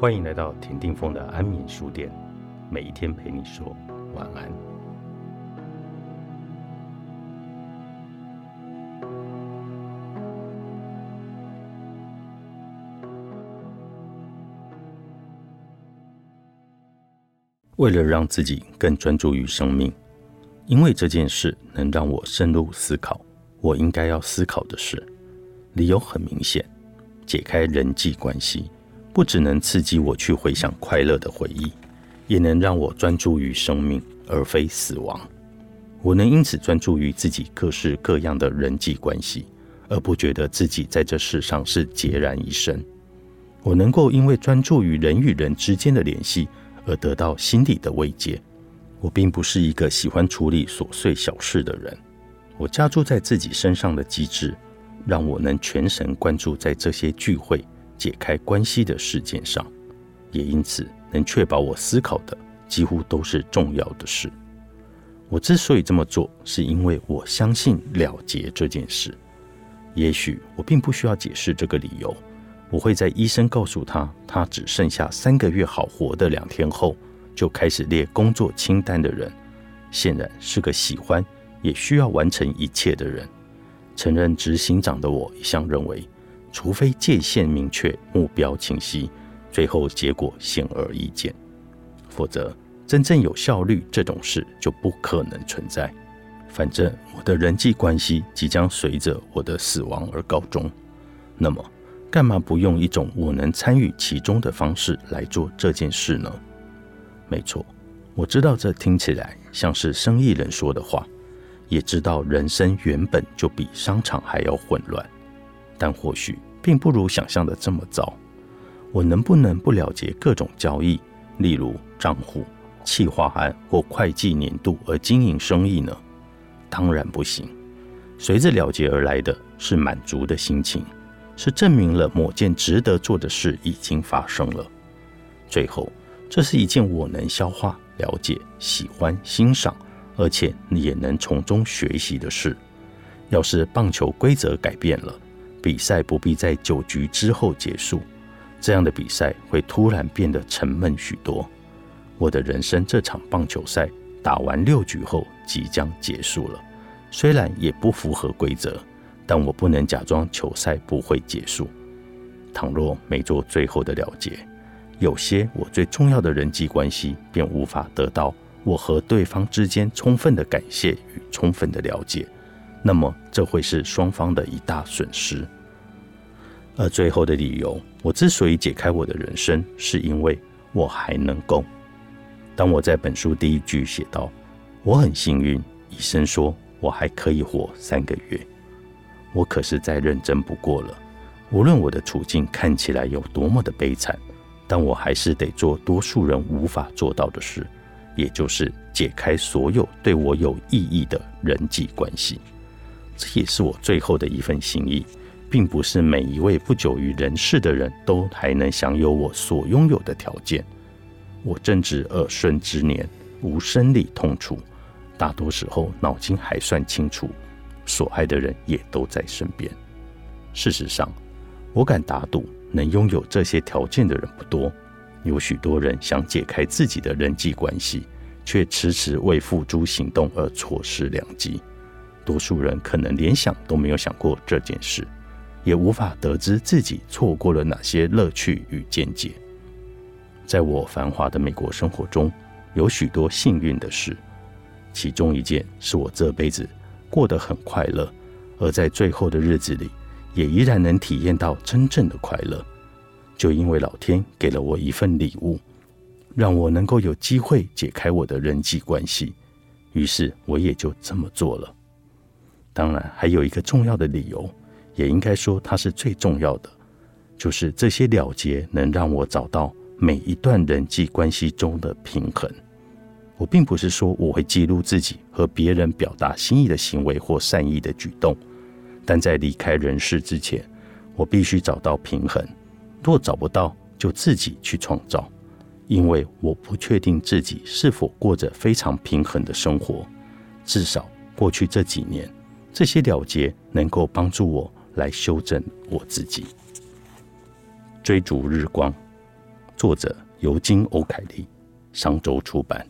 欢迎来到田定峰的安眠书店，每一天陪你说晚安。为了让自己更专注于生命，因为这件事能让我深入思考我应该要思考的事。理由很明显：解开人际关系。不只能刺激我去回想快乐的回忆，也能让我专注于生命而非死亡。我能因此专注于自己各式各样的人际关系，而不觉得自己在这世上是孑然一身。我能够因为专注于人与人之间的联系而得到心理的慰藉。我并不是一个喜欢处理琐碎小事的人。我加注在自己身上的机制，让我能全神贯注在这些聚会。解开关系的事件上，也因此能确保我思考的几乎都是重要的事。我之所以这么做，是因为我相信了结这件事。也许我并不需要解释这个理由。我会在医生告诉他他只剩下三个月好活的两天后，就开始列工作清单的人，显然是个喜欢也需要完成一切的人。曾任执行长的我一向认为。除非界限明确、目标清晰，最后结果显而易见，否则真正有效率这种事就不可能存在。反正我的人际关系即将随着我的死亡而告终，那么干嘛不用一种我能参与其中的方式来做这件事呢？没错，我知道这听起来像是生意人说的话，也知道人生原本就比商场还要混乱。但或许并不如想象的这么糟。我能不能不了解各种交易，例如账户、企划案或会计年度而经营生意呢？当然不行。随着了解而来的是满足的心情，是证明了某件值得做的事已经发生了。最后，这是一件我能消化、了解、喜欢、欣赏，而且也能从中学习的事。要是棒球规则改变了，比赛不必在九局之后结束，这样的比赛会突然变得沉闷许多。我的人生这场棒球赛打完六局后即将结束了，虽然也不符合规则，但我不能假装球赛不会结束。倘若没做最后的了结，有些我最重要的人际关系便无法得到我和对方之间充分的感谢与充分的了解。那么，这会是双方的一大损失。而最后的理由，我之所以解开我的人生，是因为我还能够。当我在本书第一句写道：“我很幸运，医生说我还可以活三个月。”我可是再认真不过了。无论我的处境看起来有多么的悲惨，但我还是得做多数人无法做到的事，也就是解开所有对我有意义的人际关系。这也是我最后的一份心意，并不是每一位不久于人世的人都还能享有我所拥有的条件。我正值耳顺之年，无生理痛楚，大多时候脑筋还算清楚，所爱的人也都在身边。事实上，我敢打赌，能拥有这些条件的人不多。有许多人想解开自己的人际关系，却迟迟未付诸行动而错失良机。多数人可能连想都没有想过这件事，也无法得知自己错过了哪些乐趣与见解。在我繁华的美国生活中，有许多幸运的事，其中一件是我这辈子过得很快乐，而在最后的日子里，也依然能体验到真正的快乐。就因为老天给了我一份礼物，让我能够有机会解开我的人际关系，于是我也就这么做了。当然，还有一个重要的理由，也应该说它是最重要的，就是这些了结能让我找到每一段人际关系中的平衡。我并不是说我会记录自己和别人表达心意的行为或善意的举动，但在离开人世之前，我必须找到平衡。若找不到，就自己去创造，因为我不确定自己是否过着非常平衡的生活。至少过去这几年。这些了结能够帮助我来修正我自己。追逐日光，作者尤金·欧凯利，商周出版。